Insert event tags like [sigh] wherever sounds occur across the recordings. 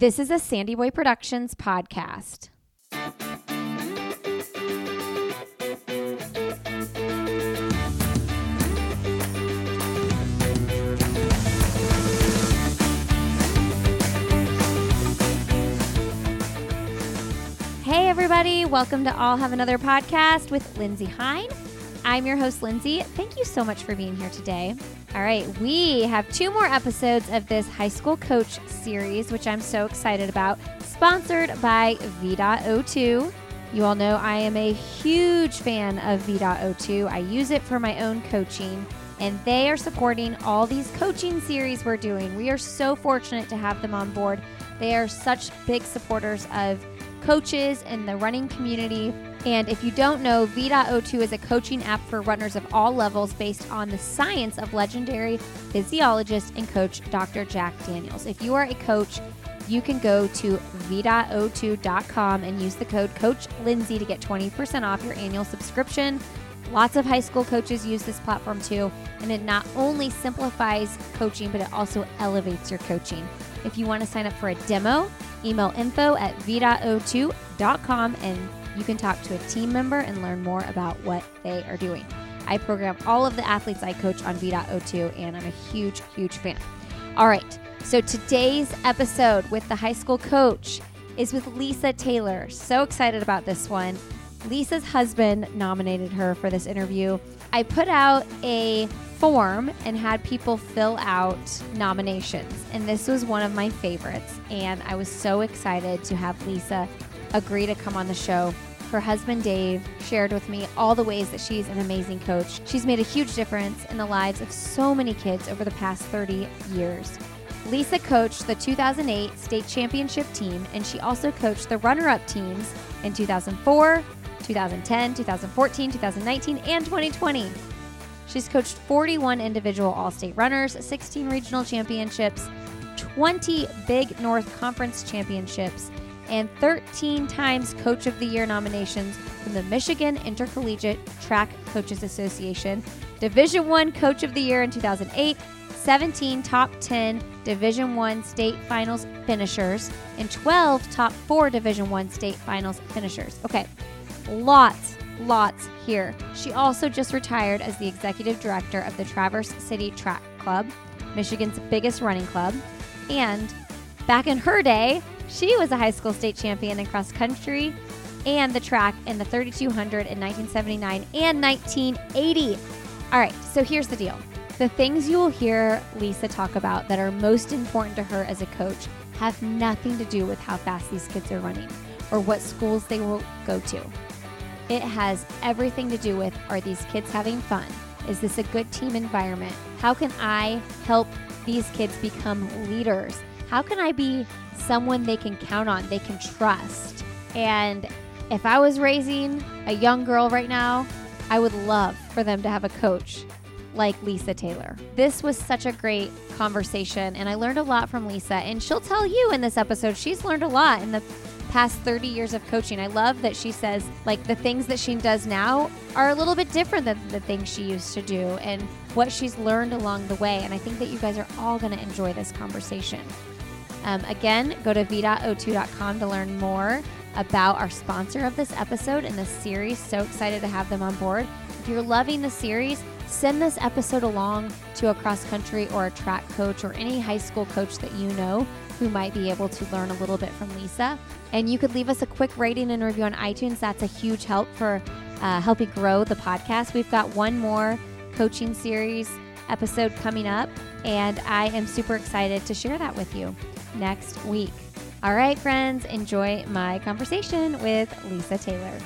This is a Sandy Boy Productions podcast. Hey, everybody. Welcome to I'll Have Another podcast with Lindsey Hein. I'm your host, Lindsey. Thank you so much for being here today. All right, we have two more episodes of this high school coach series, which I'm so excited about, sponsored by V.O2. You all know I am a huge fan of V.O2. I use it for my own coaching, and they are supporting all these coaching series we're doing. We are so fortunate to have them on board. They are such big supporters of coaches and the running community. And if you don't know, V.O2 is a coaching app for runners of all levels based on the science of legendary physiologist and coach Dr. Jack Daniels. If you are a coach, you can go to v.o2.com and use the code Coach Lindsey to get 20% off your annual subscription. Lots of high school coaches use this platform too, and it not only simplifies coaching, but it also elevates your coaching. If you want to sign up for a demo, email info at v.o2.com and you can talk to a team member and learn more about what they are doing. I program all of the athletes I coach on V.O2, and I'm a huge, huge fan. All right, so today's episode with the high school coach is with Lisa Taylor. So excited about this one. Lisa's husband nominated her for this interview. I put out a form and had people fill out nominations, and this was one of my favorites. And I was so excited to have Lisa agree to come on the show. Her husband Dave shared with me all the ways that she's an amazing coach. She's made a huge difference in the lives of so many kids over the past 30 years. Lisa coached the 2008 state championship team, and she also coached the runner up teams in 2004, 2010, 2014, 2019, and 2020. She's coached 41 individual All State runners, 16 regional championships, 20 Big North Conference championships, and 13 times Coach of the Year nominations from the Michigan Intercollegiate Track Coaches Association, Division 1 Coach of the Year in 2008, 17 top 10 Division 1 state finals finishers, and 12 top 4 Division 1 state finals finishers. Okay. Lots lots here. She also just retired as the executive director of the Traverse City Track Club, Michigan's biggest running club. And back in her day, she was a high school state champion in cross country and the track in the 3200 in 1979 and 1980. All right, so here's the deal. The things you will hear Lisa talk about that are most important to her as a coach have nothing to do with how fast these kids are running or what schools they will go to. It has everything to do with are these kids having fun? Is this a good team environment? How can I help these kids become leaders? How can I be someone they can count on, they can trust? And if I was raising a young girl right now, I would love for them to have a coach like Lisa Taylor. This was such a great conversation, and I learned a lot from Lisa. And she'll tell you in this episode, she's learned a lot in the past 30 years of coaching. I love that she says, like, the things that she does now are a little bit different than the things she used to do and what she's learned along the way. And I think that you guys are all going to enjoy this conversation. Um, again, go to v.o2.com to learn more about our sponsor of this episode and this series. So excited to have them on board. If you're loving the series, send this episode along to a cross country or a track coach or any high school coach that you know who might be able to learn a little bit from Lisa. And you could leave us a quick rating and review on iTunes. That's a huge help for uh, helping grow the podcast. We've got one more coaching series episode coming up, and I am super excited to share that with you next week. All right, friends, enjoy my conversation with Lisa Taylor.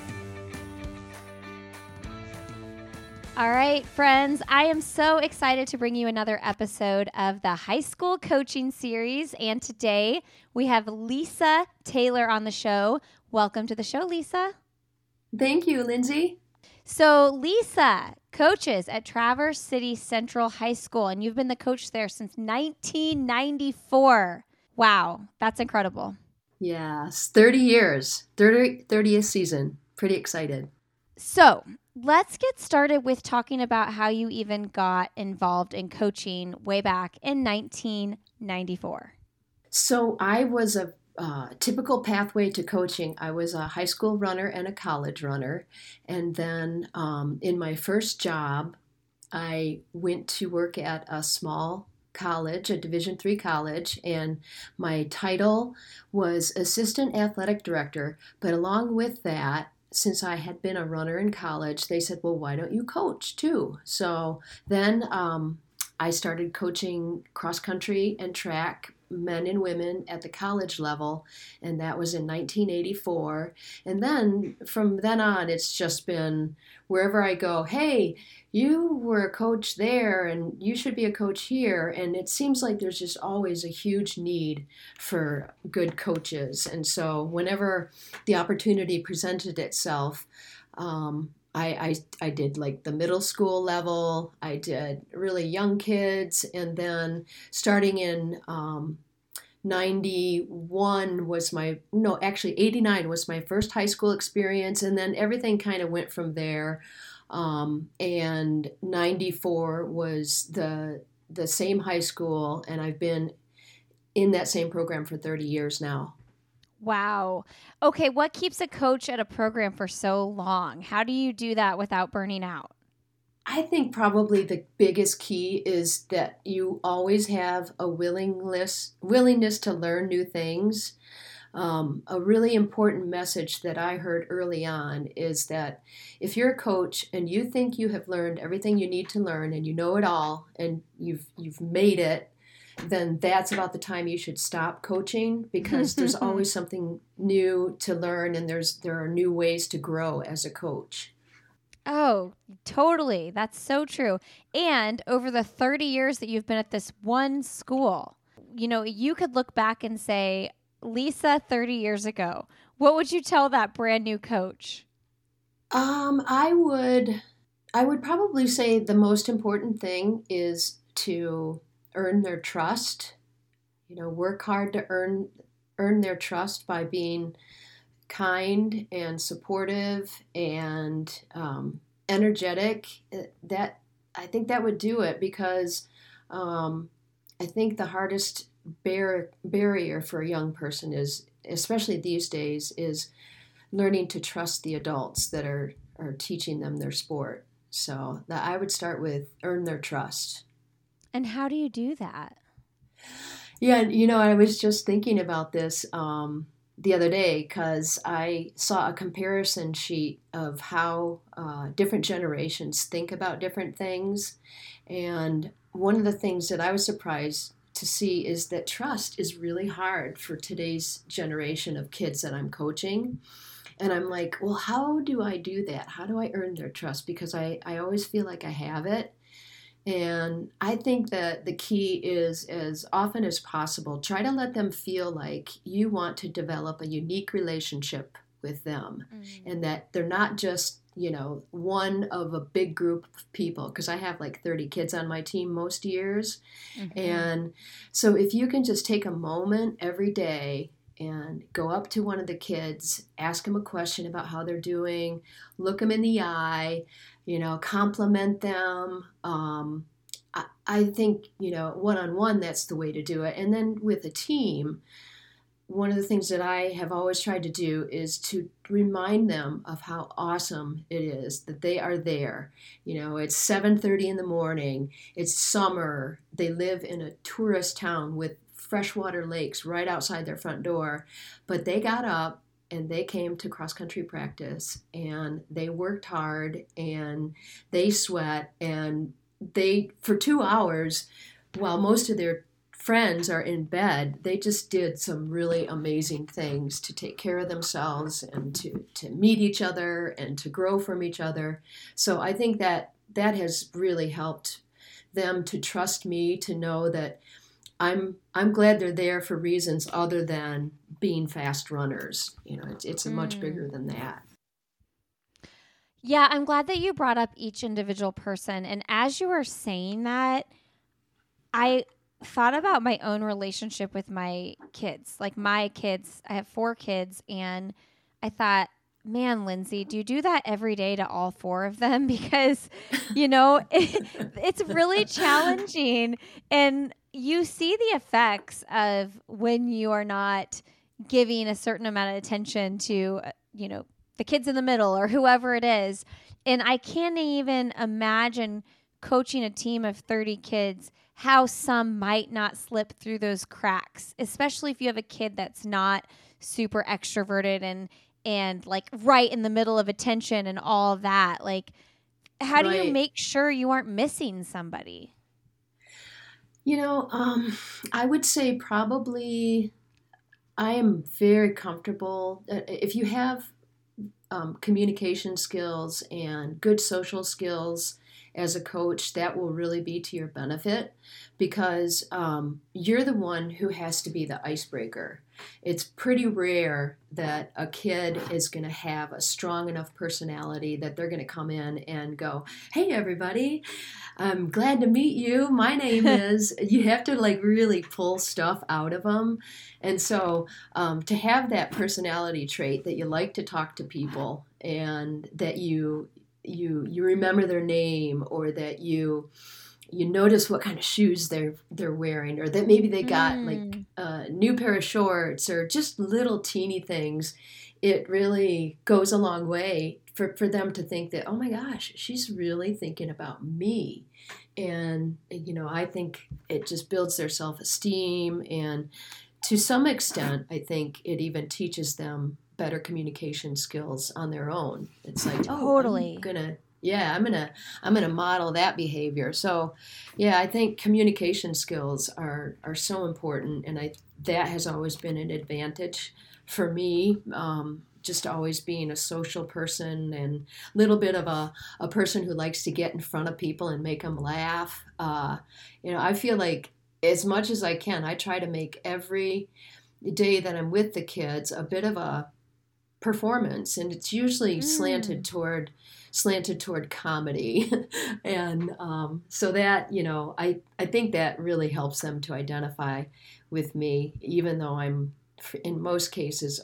All right, friends, I am so excited to bring you another episode of the high school coaching series. And today we have Lisa Taylor on the show. Welcome to the show, Lisa. Thank you, Lindsey. So, Lisa coaches at Traverse City Central High School, and you've been the coach there since 1994. Wow, that's incredible. Yes, 30 years, 30, 30th season. Pretty excited. So, let's get started with talking about how you even got involved in coaching way back in 1994. So, I was a uh, typical pathway to coaching. I was a high school runner and a college runner, and then um, in my first job, I went to work at a small college, a Division three college, and my title was assistant athletic director. But along with that, since I had been a runner in college, they said, "Well, why don't you coach too?" So then um, I started coaching cross country and track men and women at the college level, and that was in 1984. And then from then on, it's just been wherever I go, hey, you were a coach there, and you should be a coach here. And it seems like there's just always a huge need for good coaches. And so whenever the opportunity presented itself, um, I, I, I did like the middle school level, I did really young kids, and then starting in um, 91 was my, no, actually 89 was my first high school experience, and then everything kind of went from there. Um, and 94 was the the same high school, and I've been in that same program for 30 years now. Wow. Okay, what keeps a coach at a program for so long? How do you do that without burning out? I think probably the biggest key is that you always have a willingness willingness to learn new things. Um, a really important message that I heard early on is that if you're a coach and you think you have learned everything you need to learn and you know it all and you've you've made it then that's about the time you should stop coaching because [laughs] there's always something new to learn and there's there are new ways to grow as a coach. Oh, totally. That's so true. And over the 30 years that you've been at this one school, you know, you could look back and say, Lisa 30 years ago, what would you tell that brand new coach? Um, I would I would probably say the most important thing is to earn their trust. You know, work hard to earn earn their trust by being kind and supportive and um, energetic. Uh, that I think that would do it because um, I think the hardest bar- barrier for a young person is, especially these days, is learning to trust the adults that are are teaching them their sport. So that I would start with earn their trust. And how do you do that? Yeah, you know, I was just thinking about this um, the other day because I saw a comparison sheet of how uh, different generations think about different things. And one of the things that I was surprised to see is that trust is really hard for today's generation of kids that I'm coaching. And I'm like, well, how do I do that? How do I earn their trust? Because I, I always feel like I have it. And I think that the key is as often as possible, try to let them feel like you want to develop a unique relationship with them mm-hmm. and that they're not just, you know, one of a big group of people. Because I have like 30 kids on my team most years. Mm-hmm. And so if you can just take a moment every day and go up to one of the kids, ask them a question about how they're doing, look them in the eye, you know, compliment them. Um, I, I think, you know, one on one, that's the way to do it. And then with a team, one of the things that I have always tried to do is to remind them of how awesome it is that they are there. You know, it's 7:30 in the morning. It's summer. They live in a tourist town with freshwater lakes right outside their front door, but they got up and they came to cross country practice and they worked hard and they sweat and they for 2 hours while most of their friends are in bed they just did some really amazing things to take care of themselves and to to meet each other and to grow from each other so i think that that has really helped them to trust me to know that I'm I'm glad they're there for reasons other than being fast runners. You know, it's it's mm. much bigger than that. Yeah, I'm glad that you brought up each individual person. And as you were saying that, I thought about my own relationship with my kids. Like my kids, I have four kids, and I thought, man, Lindsey, do you do that every day to all four of them? [laughs] Because, you know, it, [laughs] it's really challenging. And you see the effects of when you are not giving a certain amount of attention to, uh, you know, the kids in the middle or whoever it is. And I can't even imagine coaching a team of 30 kids how some might not slip through those cracks, especially if you have a kid that's not super extroverted and and like right in the middle of attention and all that. Like how do you make sure you aren't missing somebody? You know, um, I would say probably I am very comfortable. Uh, if you have um, communication skills and good social skills as a coach, that will really be to your benefit because um, you're the one who has to be the icebreaker. It's pretty rare that a kid is going to have a strong enough personality that they're going to come in and go, Hey, everybody, I'm glad to meet you. My name [laughs] is. you have to like really pull stuff out of them. And so um, to have that personality trait that you like to talk to people and that you you you remember their name or that you you notice what kind of shoes they're they're wearing or that maybe they got mm. like a new pair of shorts or just little teeny things it really goes a long way for, for them to think that oh my gosh she's really thinking about me and you know i think it just builds their self-esteem and to some extent i think it even teaches them better communication skills on their own. It's like oh, totally. I'm gonna yeah i'm gonna i'm gonna model that behavior. So yeah i think communication skills are are so important and i that has always been an advantage for me um, just always being a social person and a little bit of a, a person who likes to get in front of people and make them laugh. Uh, you know i feel like as much as i can i try to make every day that i'm with the kids a bit of a performance and it's usually mm. slanted toward slanted toward comedy. [laughs] And um, so that you know I, I think that really helps them to identify with me even though i'm in most cases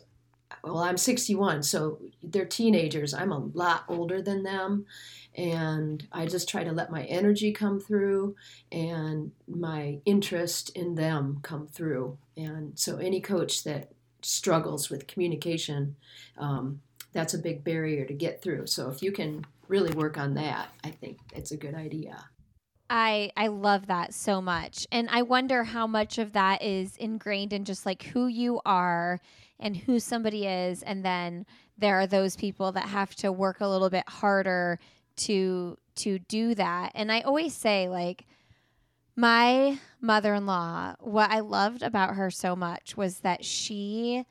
well i'm 61 so they're teenagers. I'm a lot older than them and i just try to let my energy come through and my interest in them come through. And so any coach that struggles with communication, um, that's a big barrier to get through. So if you can really work on that, I think it's a good idea. I I love that so much. And I wonder how much of that is ingrained in just like who you are and who somebody is and then there are those people that have to work a little bit harder to to do that. And I always say like my mother in law, what I loved about her so much was that she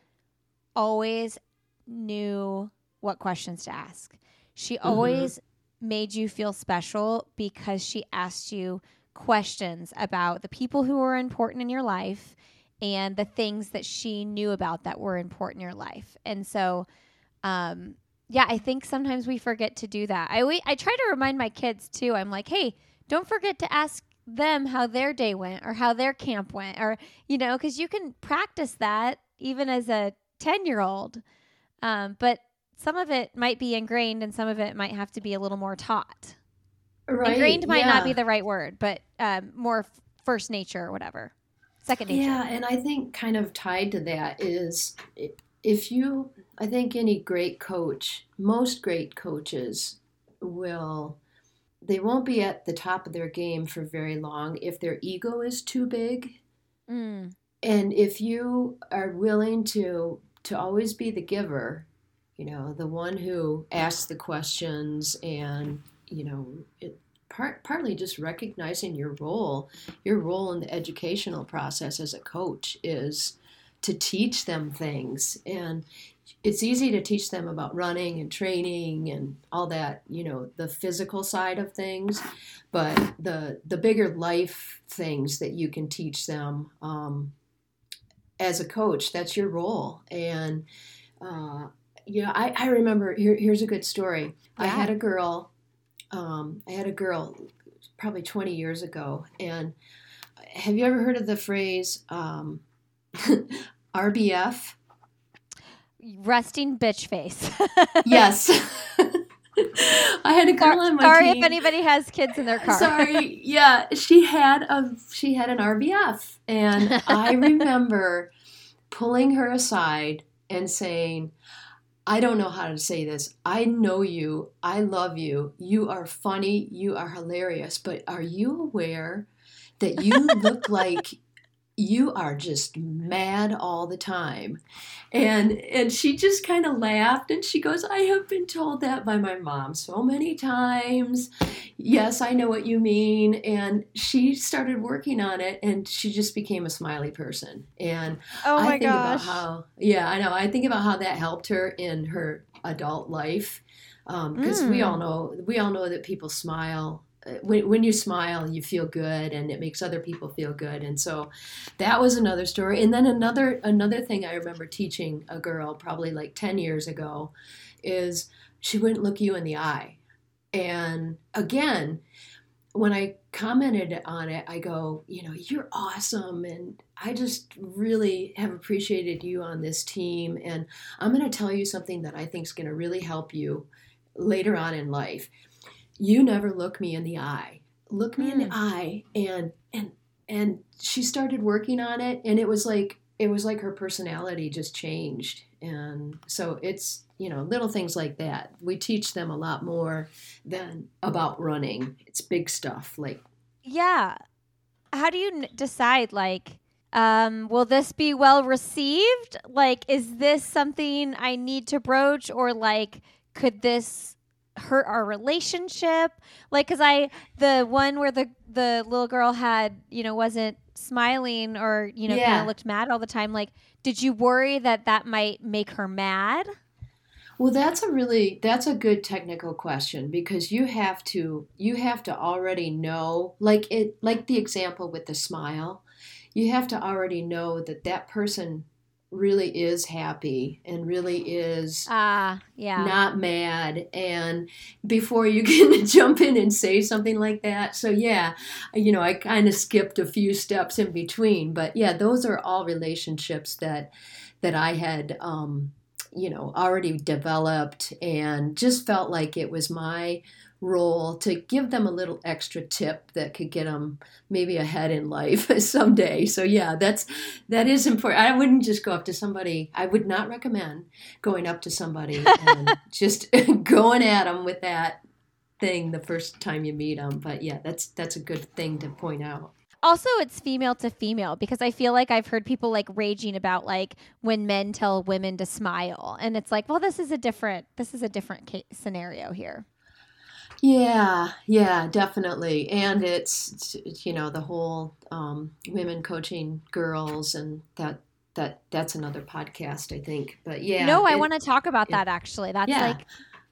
always knew what questions to ask. She mm-hmm. always made you feel special because she asked you questions about the people who were important in your life and the things that she knew about that were important in your life. And so, um, yeah, I think sometimes we forget to do that. I I try to remind my kids too. I'm like, hey, don't forget to ask them how their day went or how their camp went or you know because you can practice that even as a 10 year old um, but some of it might be ingrained and some of it might have to be a little more taught right, ingrained might yeah. not be the right word but um, more f- first nature or whatever second nature yeah and i think kind of tied to that is if you i think any great coach most great coaches will they won't be at the top of their game for very long if their ego is too big. Mm. And if you are willing to to always be the giver, you know, the one who asks the questions and, you know, it, part, partly just recognizing your role, your role in the educational process as a coach is to teach them things. And it's easy to teach them about running and training and all that, you know, the physical side of things, but the the bigger life things that you can teach them um, as a coach, that's your role. And uh, you know, I, I remember here, here's a good story. Yeah. I had a girl, um, I had a girl probably 20 years ago, and have you ever heard of the phrase um, [laughs] RBF? Resting bitch face. [laughs] yes. [laughs] I had a girl on my Sorry team. if anybody has kids in their car. Sorry. Yeah, she had a she had an RBF, and I [laughs] remember pulling her aside and saying, I don't know how to say this. I know you. I love you. You are funny. You are hilarious. But are you aware that you look like you are just mad all the time. And and she just kind of laughed and she goes i have been told that by my mom so many times. Yes i know what you mean. And she started working on it and she just became a smiley person. And oh my i think gosh. about how yeah i know. I think about how that helped her in her adult life because um, mm. we all know we all know that people smile when, when you smile you feel good and it makes other people feel good. And so that was another story. And then another another thing i remember teaching a girl probably like 10 years ago is she wouldn't look you in the eye. And again when i commented on it i go you know you're awesome and i just really have appreciated you on this team and i'm going to tell you something that i think is going to really help you later on in life you never look me in the eye. Look me mm. in the hmm. eye and and and she started working on it and it was like it was like her personality just changed. And so it's you know little things like that. We teach them a lot more than about running. It's big stuff like yeah. How do you n- decide like um, will this be well received? Like is this something i need to broach or like could this hurt our relationship like because i the one where the the little girl had you know wasn't smiling or you know yeah. kind of looked mad all the time like did you worry that that might make her mad well that's a really that's a good technical question because you have to you have to already know like it like the example with the smile you have to already know that that person really is happy and really is uh, yeah. not mad and before you [laughs] can jump in and say something like that so yeah you know i kind of skipped a few steps in between but yeah those are all relationships that that i had um you know already developed and just felt like it was my role to give them a little extra tip that could get them maybe ahead in life [laughs] someday. So yeah, that's that is important. I wouldn't just go up to somebody. I would not recommend going up to somebody [laughs] and just [laughs] going at them with that thing the first time you meet them. But yeah, that's that's a good thing to point out also it's female to female because i feel like i've heard people like raging about like when men tell women to smile and it's like well this is a different this is a different case scenario here yeah, yeah, definitely. And it's, it's you know the whole um, women coaching girls and that that that's another podcast I think. But yeah. No, I want to talk about it, that actually. That's yeah. like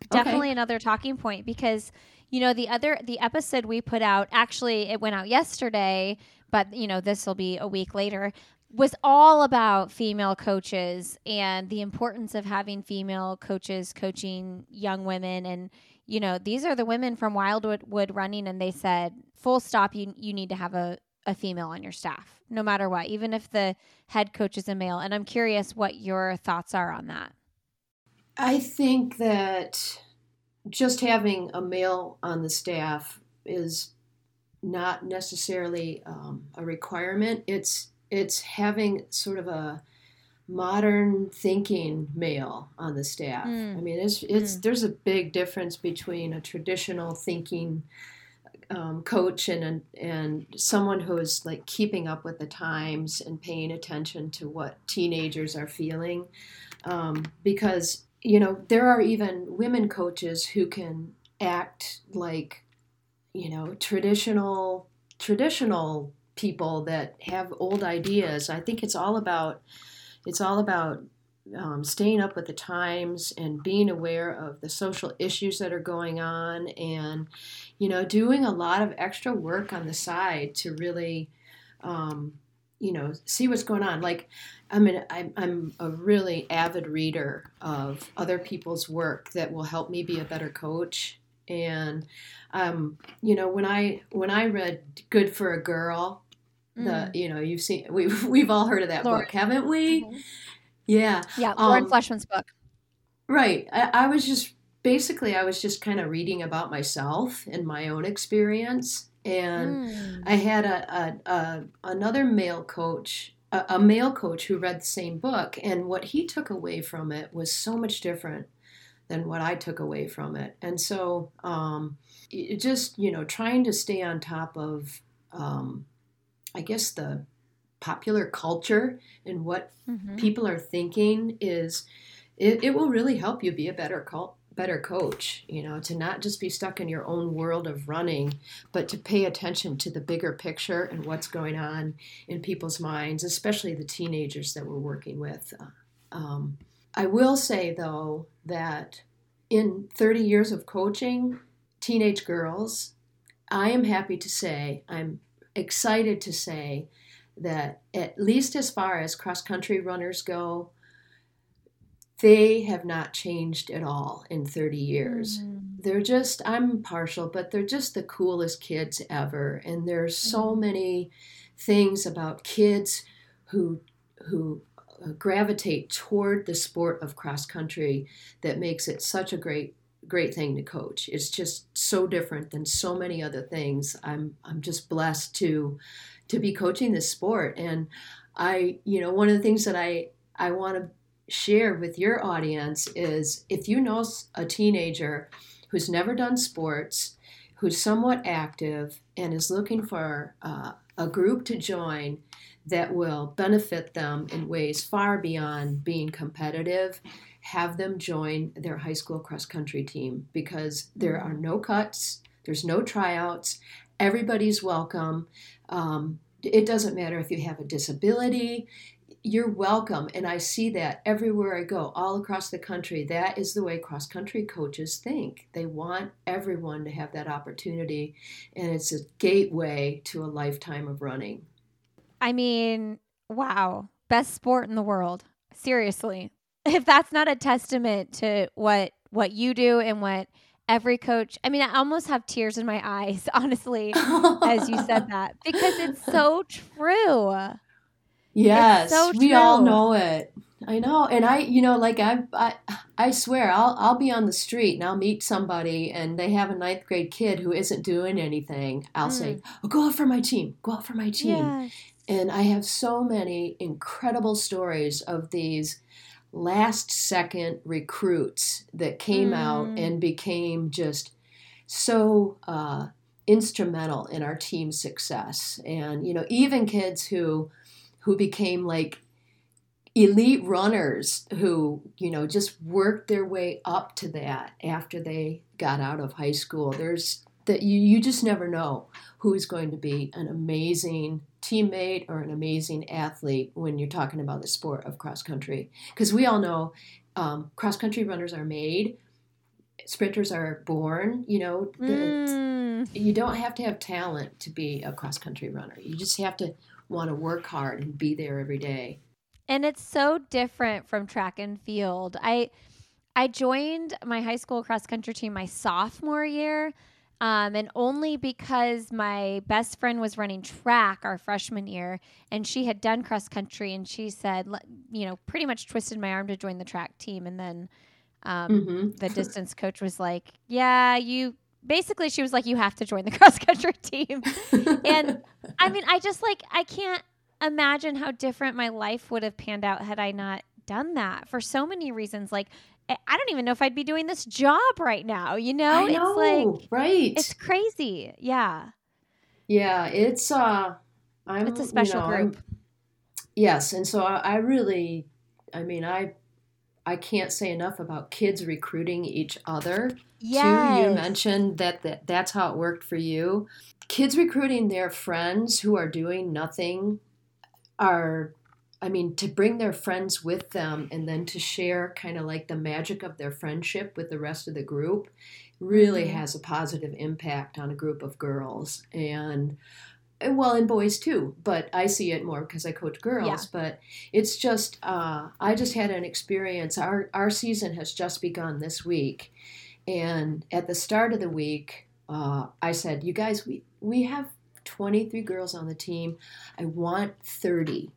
definitely okay. another talking point because you know the other the episode we put out actually it went out yesterday, but you know this will be a week later was all about female coaches and the importance of having female coaches coaching young women and you know, these are the women from Wildwood Wood running, and they said, full stop, you, you need to have a, a female on your staff, no matter what, even if the head coach is a male. And I'm curious what your thoughts are on that. I think that just having a male on the staff is not necessarily um, a requirement. It's it's having sort of a modern thinking male on the staff. Mm. I mean, it's it's mm. there's a big difference between a traditional thinking um, coach and and someone who is like keeping up with the times and paying attention to what teenagers are feeling, um, because you know there are even women coaches who can act like you know traditional traditional people that have old ideas. I think it's all about it's all about um, staying up with the times and being aware of the social issues that are going on and you know doing a lot of extra work on the side to really um, you know see what's going on. Like i mean I'm, I'm a really avid reader of other people's work that will help me be a better coach. And um, you know when i when i read good for a girl the mm. you know you've seen we've [laughs] we've all heard of that Lauren. book, haven't we? Mm-hmm. Yeah, yeah, Lauren um, Fleshman's book. Right. I, I was just basically I was just kind of reading about myself and my own experience, and mm. I had a, a, a another male coach a, a male coach who read the same book, and what he took away from it was so much different than what I took away from it. And so, um, just you know, trying to stay on top of, um, I guess the popular culture and what mm-hmm. people are thinking is, it, it, will really help you be a better cult, better coach. You know, to not just be stuck in your own world of running, but to pay attention to the bigger picture and what's going on in people's minds, especially the teenagers that we're working with. Um, I will say, though, that in 30 years of coaching teenage girls, I am happy to say, I'm excited to say that at least as far as cross country runners go, they have not changed at all in 30 years. Mm-hmm. They're just, I'm partial, but they're just the coolest kids ever. And there's so mm-hmm. many things about kids who, who uh, gravitate toward the sport of cross country that makes it such a great great thing to coach. It's just so different than so many other things. I'm I'm just blessed to to be coaching this sport and I you know one of the things that I I want to share with your audience is if you know a teenager who's never done sports, who's somewhat active and is looking for uh, a group to join that will benefit them in ways far beyond being competitive, have them join their high school cross country team because there are no cuts, there's no tryouts, everybody's welcome. Um, it doesn't matter if you have a disability, you're welcome. And I see that everywhere I go, all across the country. That is the way cross country coaches think. They want everyone to have that opportunity, and it's a gateway to a lifetime of running. I mean, wow. Best sport in the world. Seriously. If that's not a testament to what what you do and what every coach I mean, I almost have tears in my eyes, [laughs] honestly, as you said [laughs] that. Because it's so true. Yes. So true. We all know it. I know, and I, you know, like I, I, I swear, I'll, I'll be on the street and I'll meet somebody, and they have a ninth grade kid who isn't doing anything. I'll mm. say, oh, "Go out for my team. Go out for my team." Yes. And I have so many incredible stories of these last second recruits that came mm. out and became just so uh, instrumental in our team's success. And, you know, even kids who who became like elite runners who you know just worked their way up to that after they got out of high school there's that you, you just never know who is going to be an amazing teammate or an amazing athlete when you're talking about the sport of cross country. Because we all know um, cross country runners are made, sprinters are born. You know, mm. you don't have to have talent to be a cross country runner. You just have to want to work hard and be there every day. And it's so different from track and field. I I joined my high school cross country team my sophomore year um, and only because my best friend was running track our freshman year and she had done cross country and she said, you know, pretty much twisted my arm to join the track team. And then um, mm-hmm. the distance coach was like, yeah, you basically, she was like, you have to join the [laughs] cross country team. and I mean, I just like, I can't imagine how different my life would have panned out had I not done that for so many reasons. Like, I don't even know if I'd be doing this job right now. You know, know it's like right. It's crazy. Yeah. Yeah, it's uh, I'm. It's a special you know, group. I'm, yes, and so I, I really, I mean, I, I can't say enough about kids recruiting each other. Yeah. You mentioned that, that that's how it worked for you. Kids recruiting their friends who are doing nothing are I mean, to bring their friends with them and then to share kind of like the magic of their friendship with the rest of the group really mm-hmm. has a positive impact on a group of girls. And, well, and boys too, but I see it more because I coach girls. Yeah. But it's just, uh, I just had an experience. Our, our season has just begun this week. And at the start of the week, uh, I said, You guys, we, we have 23 girls on the team. I want 30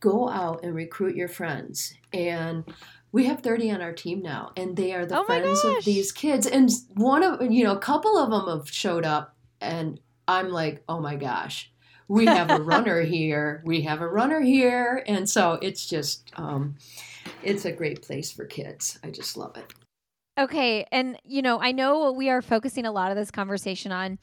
go out and recruit your friends. And we have 30 on our team now, and they are the oh friends of these kids. And one of, you know, a couple of them have showed up, and I'm like, oh my gosh, we have a [laughs] runner here, we have a runner here. And so it's just, um, it's a great place for kids. I just love it. Okay. And, you know, I know we are focusing a lot of this conversation on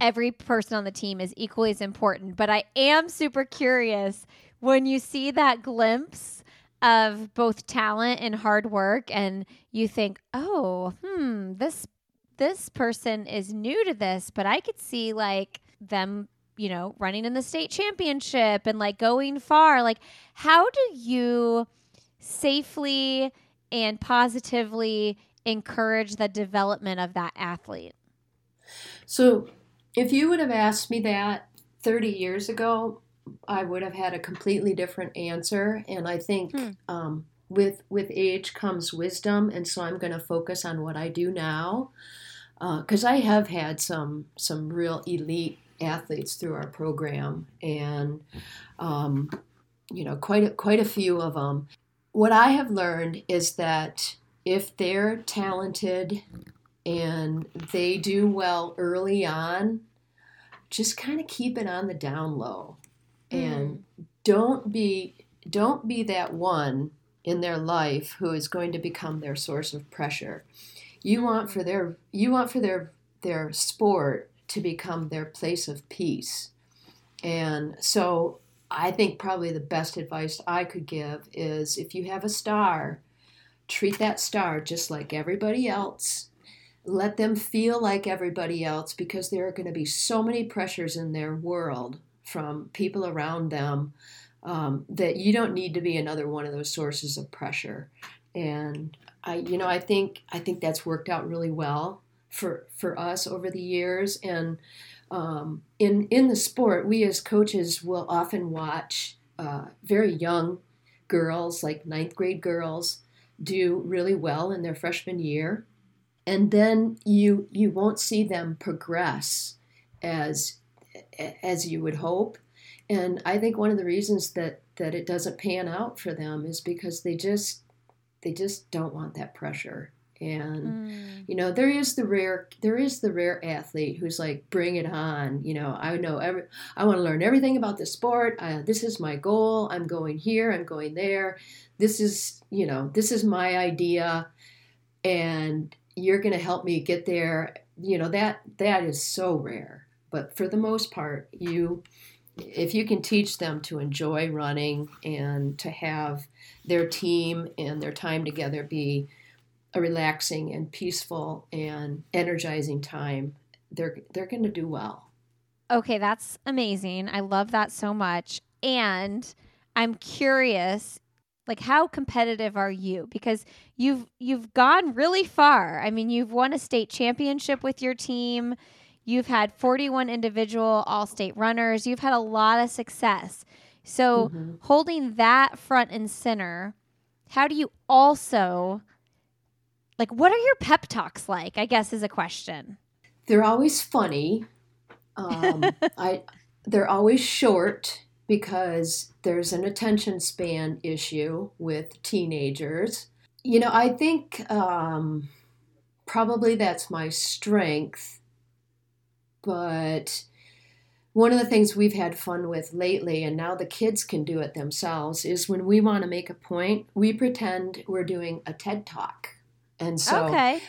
every person on the team is equally as important, but I am super curious when you see that glimpse of both talent and hard work and you think, "Oh, hmm, this this person is new to this, but I could see like them, you know, running in the state championship and like going far." Like how do you safely and positively encourage the development of that athlete? So, if you would have asked me that 30 years ago, I would have had a completely different answer. And I think hmm. um, with with age comes wisdom, and so I'm going to focus on what I do now because uh, I have had some some real elite athletes through our program, and um, you know quite a, quite a few of them. What I have learned is that if they're talented and they do well early on, just kind of keep it on the down low and mm. don't be don't be that one in their life who is going to become their source of pressure. You want for their you want for their their sport to become their place of peace. And so I think probably the best advice I could give is if you have a star, treat that star just like everybody else. Let them feel like everybody else because there are going to be so many pressures in their world from people around them um, that you don't need to be another one of those sources of pressure. And I, you know, I think I think that's worked out really well for for us over the years. And um, in in the sport, we as coaches will often watch uh, very young girls, like ninth grade girls, do really well in their freshman year, and then you you won't see them progress as as you would hope. And I think one of the reasons that that it doesn't pan out for them is because they just they just don't want that pressure. And mm. you know, there is the rare there is the rare athlete who's like, bring it on. You know, I know every I want to learn everything about the sport. Uh, this is my goal. I'm going here. I'm going there. This is you know this is my idea, and you're going to help me get there. You know that that is so rare. But for the most part, you if you can teach them to enjoy running and to have their team and their time together be a relaxing and peaceful and energizing time, they're they're going to do well. Okay, that's amazing. I love that so much. And I'm curious like how competitive are you because you've you've gone really far. I mean, you've won a state championship with your team. You've had 41 individual all state runners. You've had a lot of success. So, mm-hmm. holding that front and center, how do you also, like, what are your pep talks like? I guess is a question. They're always funny. Um, [laughs] I, they're always short because there's an attention span issue with teenagers. You know, I think um, probably that's my strength but one of the things we've had fun with lately, and now the kids can do it themselves, is when we want to make a point, we pretend we're doing a TED talk. And so, okay.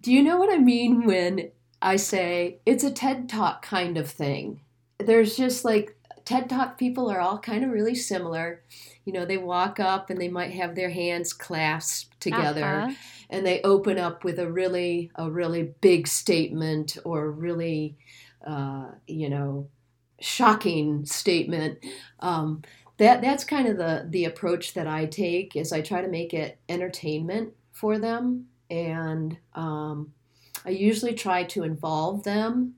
do you know what I mean when I say it's a TED talk kind of thing? There's just like TED talk people are all kind of really similar. You know, they walk up and they might have their hands clasped together. Uh-huh and they open up with a really a really big statement or really uh, you know shocking statement um, that that's kind of the the approach that I take is I try to make it entertainment for them and um, I usually try to involve them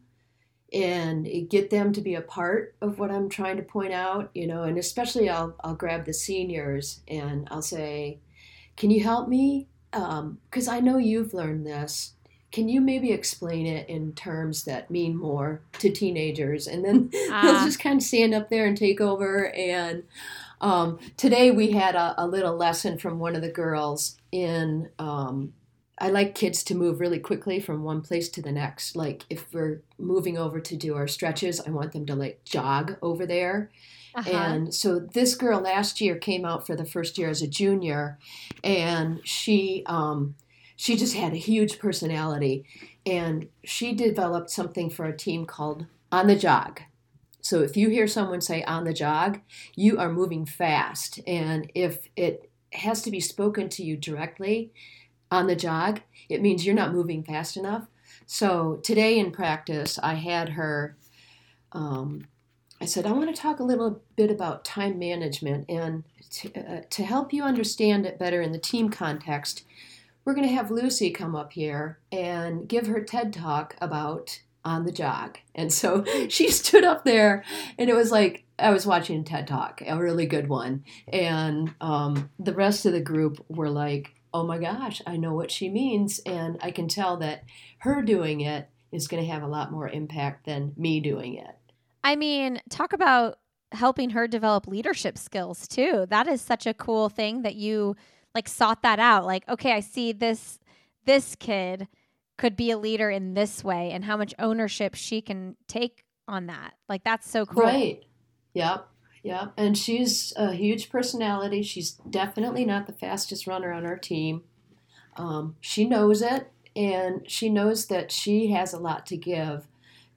and get them to be a part of what I'm trying to point out, you know, and especially I'll, I'll grab the seniors and I'll say, Can you help me? because um, I know you've learned this. Can you maybe explain it in terms that mean more to teenagers? And then uh. [laughs] they'll just kind of stand up there and take over. And um, today we had a, a, little lesson from one of the girls in um, I like kids to move really quickly from one place to the next. Like if we're moving over to do our stretches, I want them to like jog over there. Uh-huh. And so this girl last year came out for the first year as a junior, and she um, she just had a huge personality, and she developed something for a team called On the Jog. So if you hear someone say on the jog, you are moving fast, and if it has to be spoken to you directly on the jog, it means you're not moving fast enough. So today in practice, I had her um, I said, I want to talk a little bit about time management. And to, uh, to help you understand it better in the team context, we're going to have Lucy come up here and give her TED talk about on the jog. And so [laughs] she stood up there, and it was like I was watching a TED talk, a really good one. And um, the rest of the group were like, oh my gosh, I know what she means. And I can tell that her doing it is going to have a lot more impact than me doing it. I mean, talk about helping her develop leadership skills too. That is such a cool thing that you like sought that out. Like, okay, I see this this kid could be a leader in this way and how much ownership she can take on that. Like that's so cool. Right. Yep. Yep. And she's a huge personality. She's definitely not the fastest runner on our team. Um, she knows it and she knows that she has a lot to give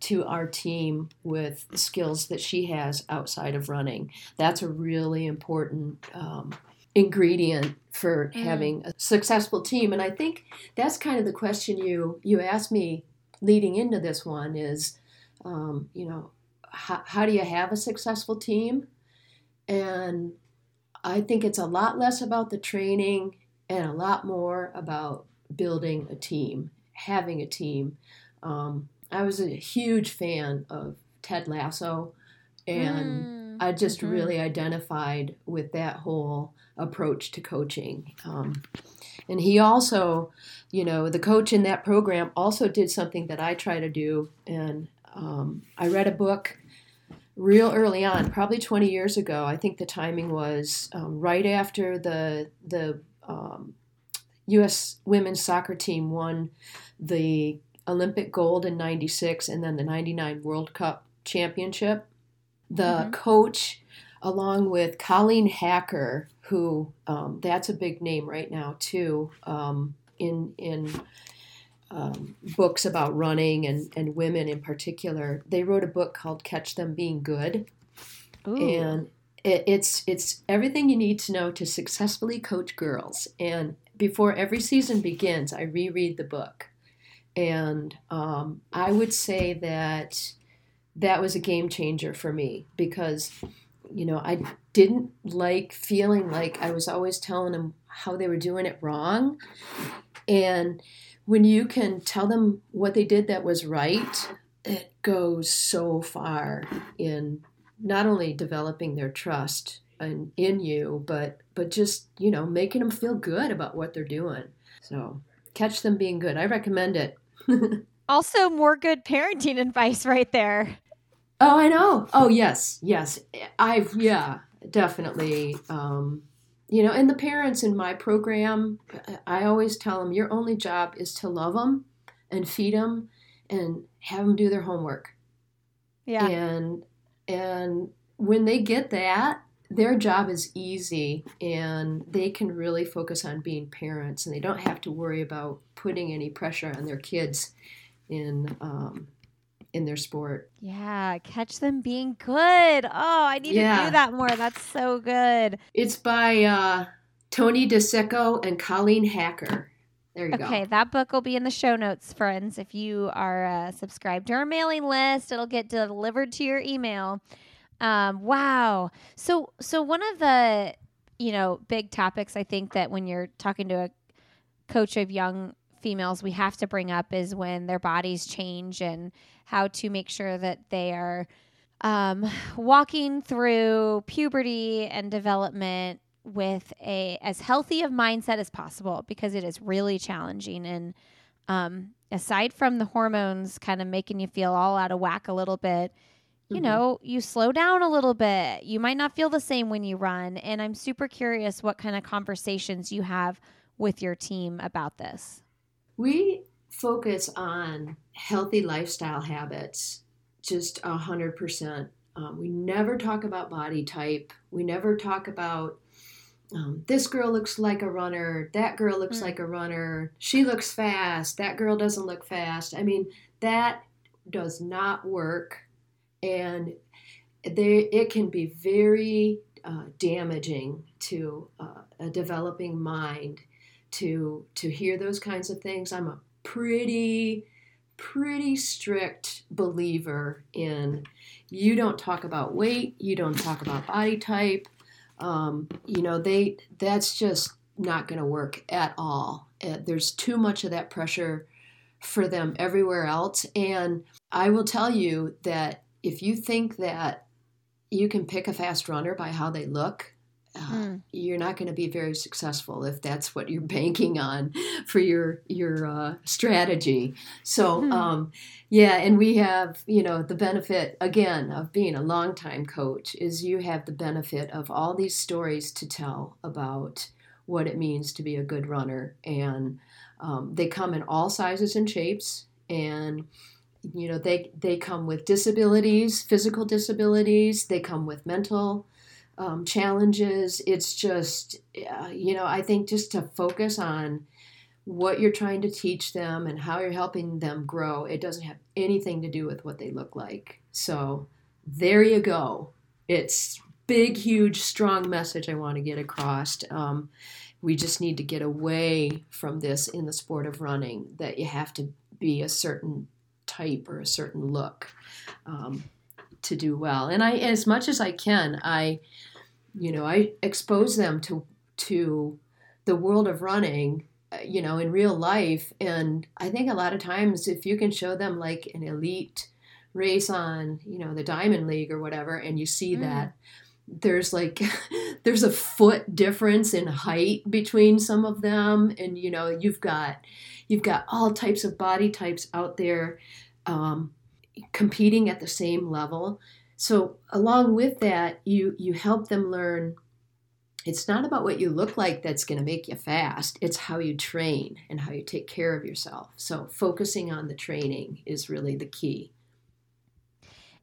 to our team with the skills that she has outside of running. That's a really important um, ingredient for mm. having a successful team. And I think that's kind of the question you you asked me leading into this one is, um, you know, how, how do you have a successful team? And I think it's a lot less about the training and a lot more about building a team, having a team. Um, I was a huge fan of Ted Lasso, and mm. I just mm-hmm. really identified with that whole approach to coaching. Um, and he also, you know, the coach in that program also did something that I try to do. And um, I read a book real early on, probably 20 years ago. I think the timing was um, right after the the U.S. Um, women's soccer team won the Olympic gold in 96 and then the 99 World Cup championship. The mm-hmm. coach, along with Colleen Hacker, who um, that's a big name right now too um, in in um, books about running and, and women in particular. They wrote a book called Catch Them Being Good, Ooh. and it, it's it's everything you need to know to successfully coach girls. And before every season begins, I reread the book and um, I would say that that was a game changer for me because, you know, I didn't like feeling like I was always telling them how they were doing it wrong. And when you can tell them what they did that was right, it goes so far in not only developing their trust in, in you, but but just you know making them feel good about what they're doing. So catch them being good. I recommend it. [laughs] also, more good parenting advice right there. Oh, I know. Oh, yes, yes. I've yeah, definitely. Um, you know, and the parents in my program, I always tell them your only job is to love them and feed them and have them do their homework. Yeah. And and when they get that, their job is easy and they can really focus on being parents and they don't have to worry about putting any pressure on their kids in um, in their sport. Yeah, catch them being good. Oh, I need yeah. to do that more. That's so good. It's by uh, Tony DiCicco and Colleen Hacker. There you okay, go. Okay, that book will be in the show notes, friends. If you are uh, subscribed to our mailing list, it'll get delivered to your email. Um, wow. So so one of the you know big topics I think that when you're talking to a coach of young females we have to bring up is when their bodies change and how to make sure that they are um, walking through puberty and development with a as healthy of mindset as possible because it is really challenging and um, aside from the hormones kind of making you feel all out of whack a little bit you mm-hmm. know, you slow down a little bit. You might not feel the same when you run. And I'm super curious what kind of conversations you have with your team about this. We focus on healthy lifestyle habits just a hundred percent. Um, we never talk about body type. We never talk about um, this girl looks like a runner. That girl looks mm. like a runner. She looks fast. That girl doesn't look fast. I mean, that does not work, and they, it can be very uh, damaging to uh, a developing mind to to hear those kinds of things. I'm a pretty pretty strict believer in you don't talk about weight, you don't talk about body type. Um, you know, they that's just not going to work at all. Uh, there's too much of that pressure for them everywhere else. And I will tell you that if you think that you can pick a fast runner by how they look, uh, mm. you're not going to be very successful if that's what you're [laughs] banking on for your your uh, strategy. So mm. um, yeah, and we have you know the benefit again of being a longtime coach is you have the benefit of all these stories to tell about what it means to be a good runner, and um, they come in all sizes and shapes, and you know they they come with disabilities, physical disabilities, they come with mental um, challenges. It's just, uh, you know, I think just to focus on what you're trying to teach them and how you're helping them grow, it doesn't have anything to do with what they look like. So there you go. It's big, huge, strong message I want to get across. Um, we just need to get away from this in the sport of running that you have to be a certain type or a certain look. Um, to do well. And I, as much as I can, I, you know, I expose them to to the world of running, uh, you know, in real life. And I think a lot of times, if you can show them like an elite race on, you know, the Diamond League or whatever, and you see mm. that there's like [laughs] there's a foot difference in height between some of them and you know you've got you've got all types of body types out there um, competing at the same level. So along with that, you you help them learn it's not about what you look like that's going to make you fast. It's how you train and how you take care of yourself. So focusing on the training is really the key.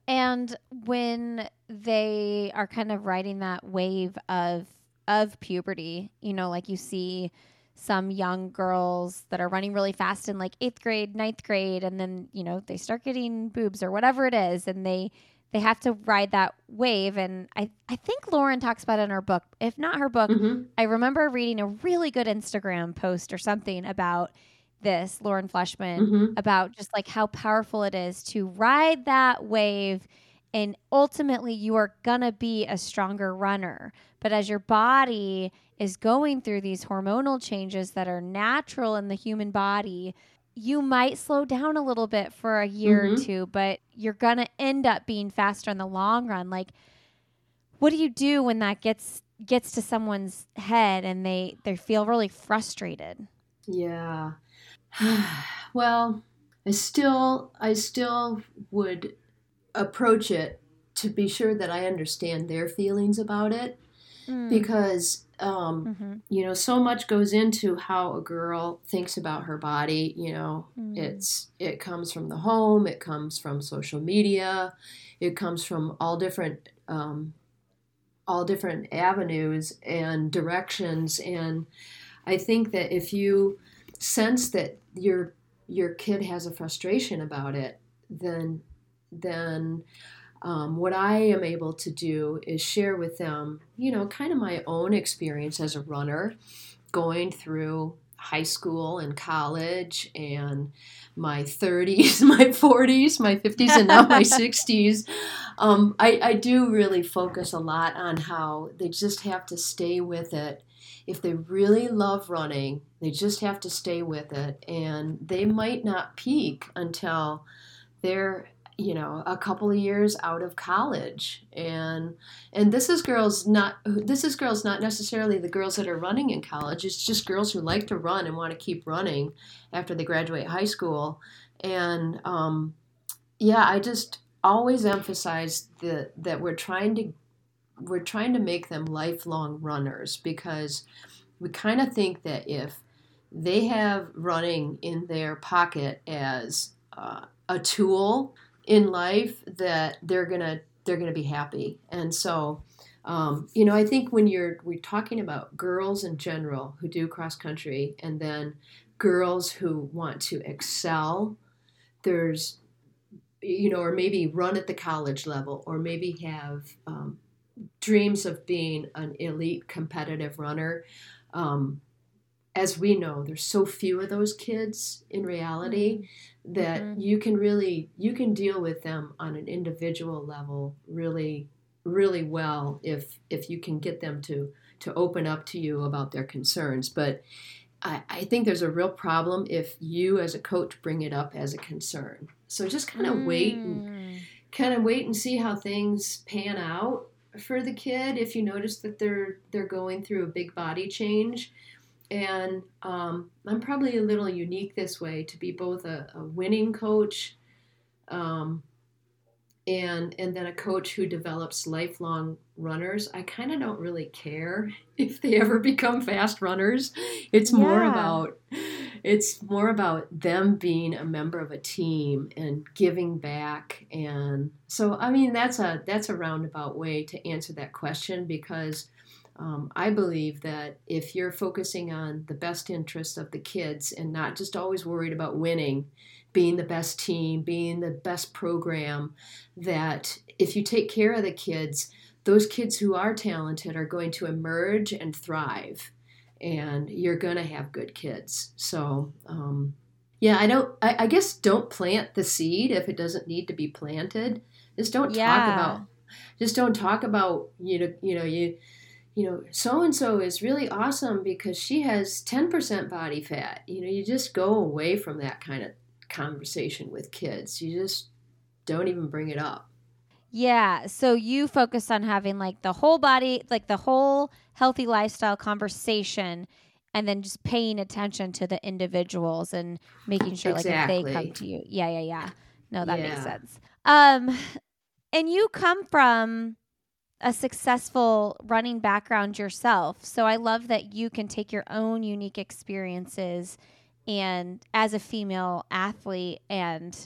And when they are kind of riding that wave of of puberty, you know, like you see some young girls that are running really fast in like eighth grade, ninth grade, and then you know they start getting boobs or whatever it is, and they they have to ride that wave. And I I think Lauren talks about it in her book. If not her book, mm-hmm. I remember reading a really good Instagram post or something about this Lauren Fleshman mm-hmm. about just like how powerful it is to ride that wave and ultimately you are going to be a stronger runner but as your body is going through these hormonal changes that are natural in the human body, you might slow down a little bit for a year mm-hmm. or two, but you're going to end up being faster in the long run. Like what do you do when that gets gets to someone's head and they they feel really frustrated? Yeah. [sighs] well, I still I still would approach it to be sure that I understand their feelings about it mm. because um, mm-hmm. you know so much goes into how a girl thinks about her body you know mm. it's it comes from the home it comes from social media it comes from all different um, all different avenues and directions and i think that if you sense that your your kid has a frustration about it then then um, what I am able to do is share with them, you know, kind of my own experience as a runner, going through high school and college and my 30s, [laughs] my 40s, my 50s, and now my [laughs] 60s. Um, I, I do really focus a lot on how they just have to stay with it. If they really love running, they just have to stay with it. And they might not peak until they're you know a couple of years out of college. And and this is girls not this is girls not necessarily the girls that are running in college. It's just girls who like to run and want to keep running after they graduate high school. And um, yeah i just always emphasize that that we're trying to we're trying to make them lifelong runners because we kind of think that if they have running in their pocket as uh, a tool in life that they're gonna they're gonna be happy. And so, um, you know, I think when you're we're talking about girls in general who do cross country, and then girls who want to excel, there's you know, or maybe run at the college level, or maybe have um, dreams of being an elite competitive runner. Um, as we know, there's so few of those kids in reality mm-hmm. That mm-hmm. you can really you can deal with them on an individual level really really well if if you can get them to to open up to you about their concerns. But I, I think there's a real problem if you as a coach bring it up as a concern. So just kind of mm. wait and mm. kind of wait and see how things pan out for the kid if you notice that they're they're going through a big body change and um, i'm probably a little unique this way to be both a, a winning coach um, and and then a coach who develops lifelong runners. I kind of don't really care [laughs] if they ever become fast runners. It's more about it's more about them being a member of a team and giving back. And so i mean that's a that's a roundabout way to answer that question because um, i believe that if you're focusing on the best interests of the kids and not just always worried about winning being the best team being the best program that if you take care of the kids those kids who are talented are going to emerge and thrive and you're going to have good kids. So, um, yeah, I don't, I, I, guess don't plant the seed if it doesn't need to be planted. Just don't yeah. talk about, just don't talk about, you know, you know, you, you know, so and so is really awesome because she has 10% body fat. You know, you just go away from that kind of conversation with kids. You just don't even bring it up. Yeah. So you focus on having like the whole body, like the whole healthy lifestyle conversation, and then just paying attention to the individuals and making sure exactly. like they come to you. Yeah, yeah, yeah. No, that yeah. makes sense. Um, and you come from a successful running background yourself. So I love that you can take your own unique experiences and as a female athlete and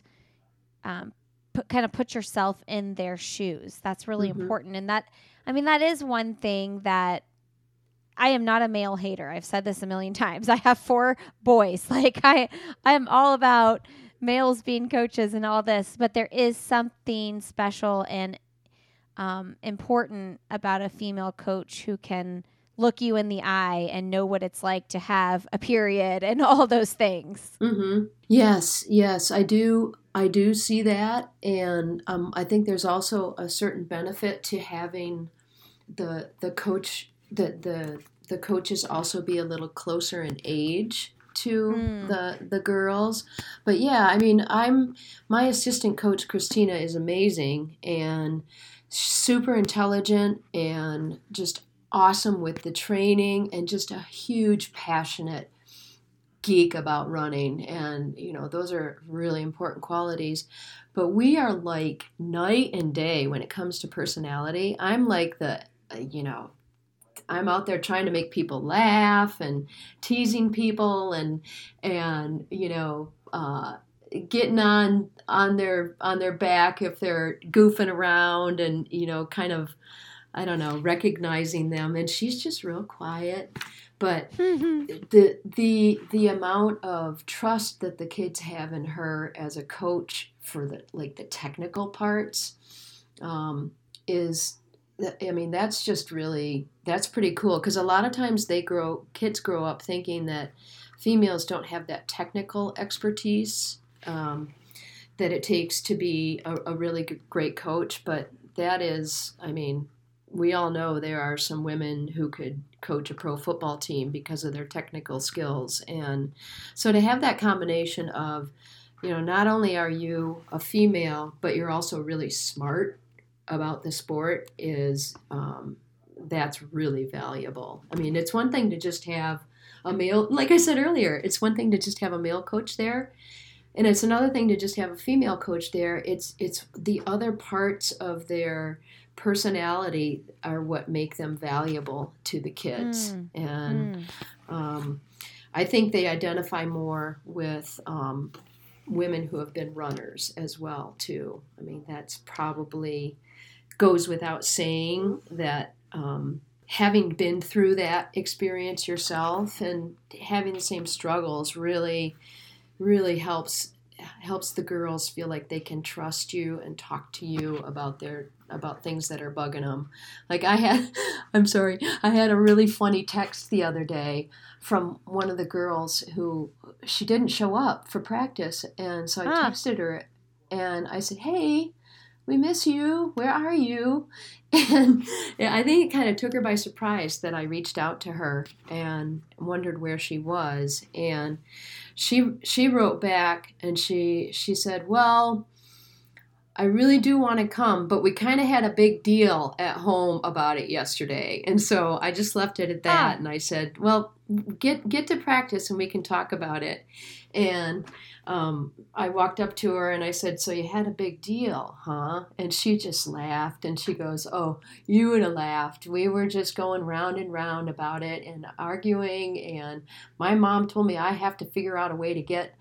um, put, kind of put yourself in their shoes. That's really mm-hmm. important. And that, I mean, that is one thing that I am not a male hater. I've said this a million [laughs] times. I have four boys. [laughs] Like I, I'm all about males being coaches and all this, but there is something special and um, important about a female coach who can look you in the eye and know what it's like to have a period and [laughs] all those things. Mm-hmm. Yes, yes, I do. I do see that, and um, I think there's also a certain benefit to having the the coach the the the coaches also be a little closer in age to mm. the the girls. But yeah, I mean, I'm my assistant coach Christina is amazing and super intelligent and just awesome with the training and just a huge passionate geek about running. And you know those are really important qualities. But we are like night and day when it comes to personality. I'm like the you know i'm out there trying to make people laugh and teasing people and and you know uh, getting on on their on their back if they're goofing around and you know kind of i don't know recognizing them. And she's just real quiet. But the the the amount of trust that the kids have in her as a coach for the like the technical parts um, is I mean that's just really that's pretty cool. Because a lot of times they grow kids grow up thinking that females don't have that technical expertise um, that it takes to be a, a really great coach but that is I mean we all know there are some women who could coach a pro football team because of their technical skills. And so to have that combination of, you know, not only are you a female, but you're also really smart about the sport is um, that's really valuable. I mean, it's one thing to just have a male, like I said earlier, it's one thing to just have a male coach there. And it's another thing to just have a female coach there. It's it's the other parts of their personality are what make them valuable to the kids. Mm. And mm. Um, I think they identify more with um, women who have been runners as well too. I mean, that's probably goes without saying that um, having been through that experience yourself and having the same struggles really, really helps helps the girls feel like they can trust you and talk to you about their about things that are bugging them. Like I had, [laughs] I'm sorry, I had a really funny text the other day from one of the girls who she didn't show up for practice, and so I ah. texted her and I said, "Hey, we miss you. Where are you?" [laughs] And I think it kind of took her by surprise that I reached out to her and wondered where she was, and she she wrote back and she she said, "Well." I really do want to come, but we kind of had a big deal at home about it yesterday. And so I just left it at that ah. and I said, "Well, get get to practice and we can talk about it." And um, I walked up to her and I said, "So you had a big deal, huh?" And she just laughed and she goes, "Oh, you would have laughed. We were just going round and round about it and arguing and my mom told me I have to figure out a way to get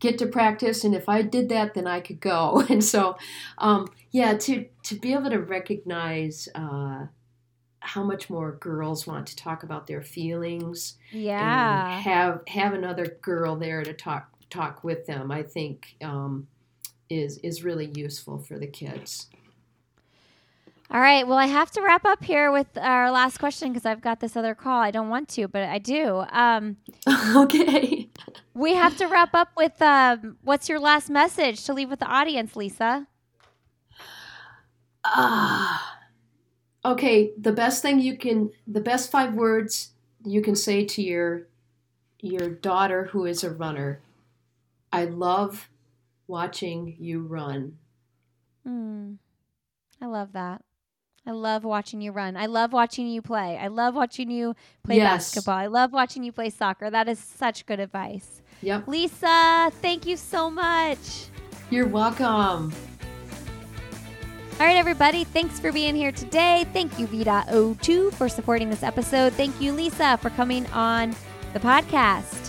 get to practice and if i did that then i could go [laughs] and so um, yeah to to be able to recognize uh, how much more girls want to talk about their feelings yeah have have another girl there to talk talk with them i think um, is is really useful for the kids all right. Well, I have to wrap up here with our last question because I've got this other call. I don't want to, but I do. Um, [laughs] okay. we have to wrap up with um, what's your last message to leave with the audience, Lisa? Ah. Uh, okay. The best thing you can, the best five words you can say to your your daughter who is a runner. I love watching you run. Hmm. I love that. I love watching you run. I love watching you play. I love watching you play yes. basketball. I love watching you play soccer. That is such good advice. Yep. Lisa, thank you so much. You're welcome. All right, everybody. Thanks for being here today. Thank you, V.O2, for supporting this episode. Thank you, Lisa, for coming on the podcast.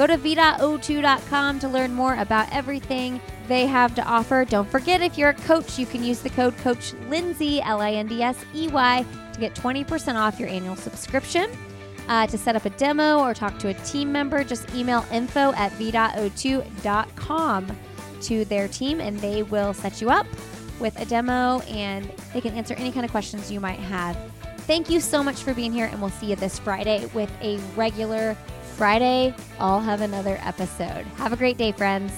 Go to V.O2.com to learn more about everything they have to offer. Don't forget, if you're a coach, you can use the code Coach Lindsey, L I N D S E Y, to get 20% off your annual subscription. Uh, to set up a demo or talk to a team member, just email info at v.o2.com to their team and they will set you up with a demo and they can answer any kind of questions you might have. Thank you so much for being here, and we'll see you this Friday with a regular Friday. I'll have another episode. Have a great day, friends.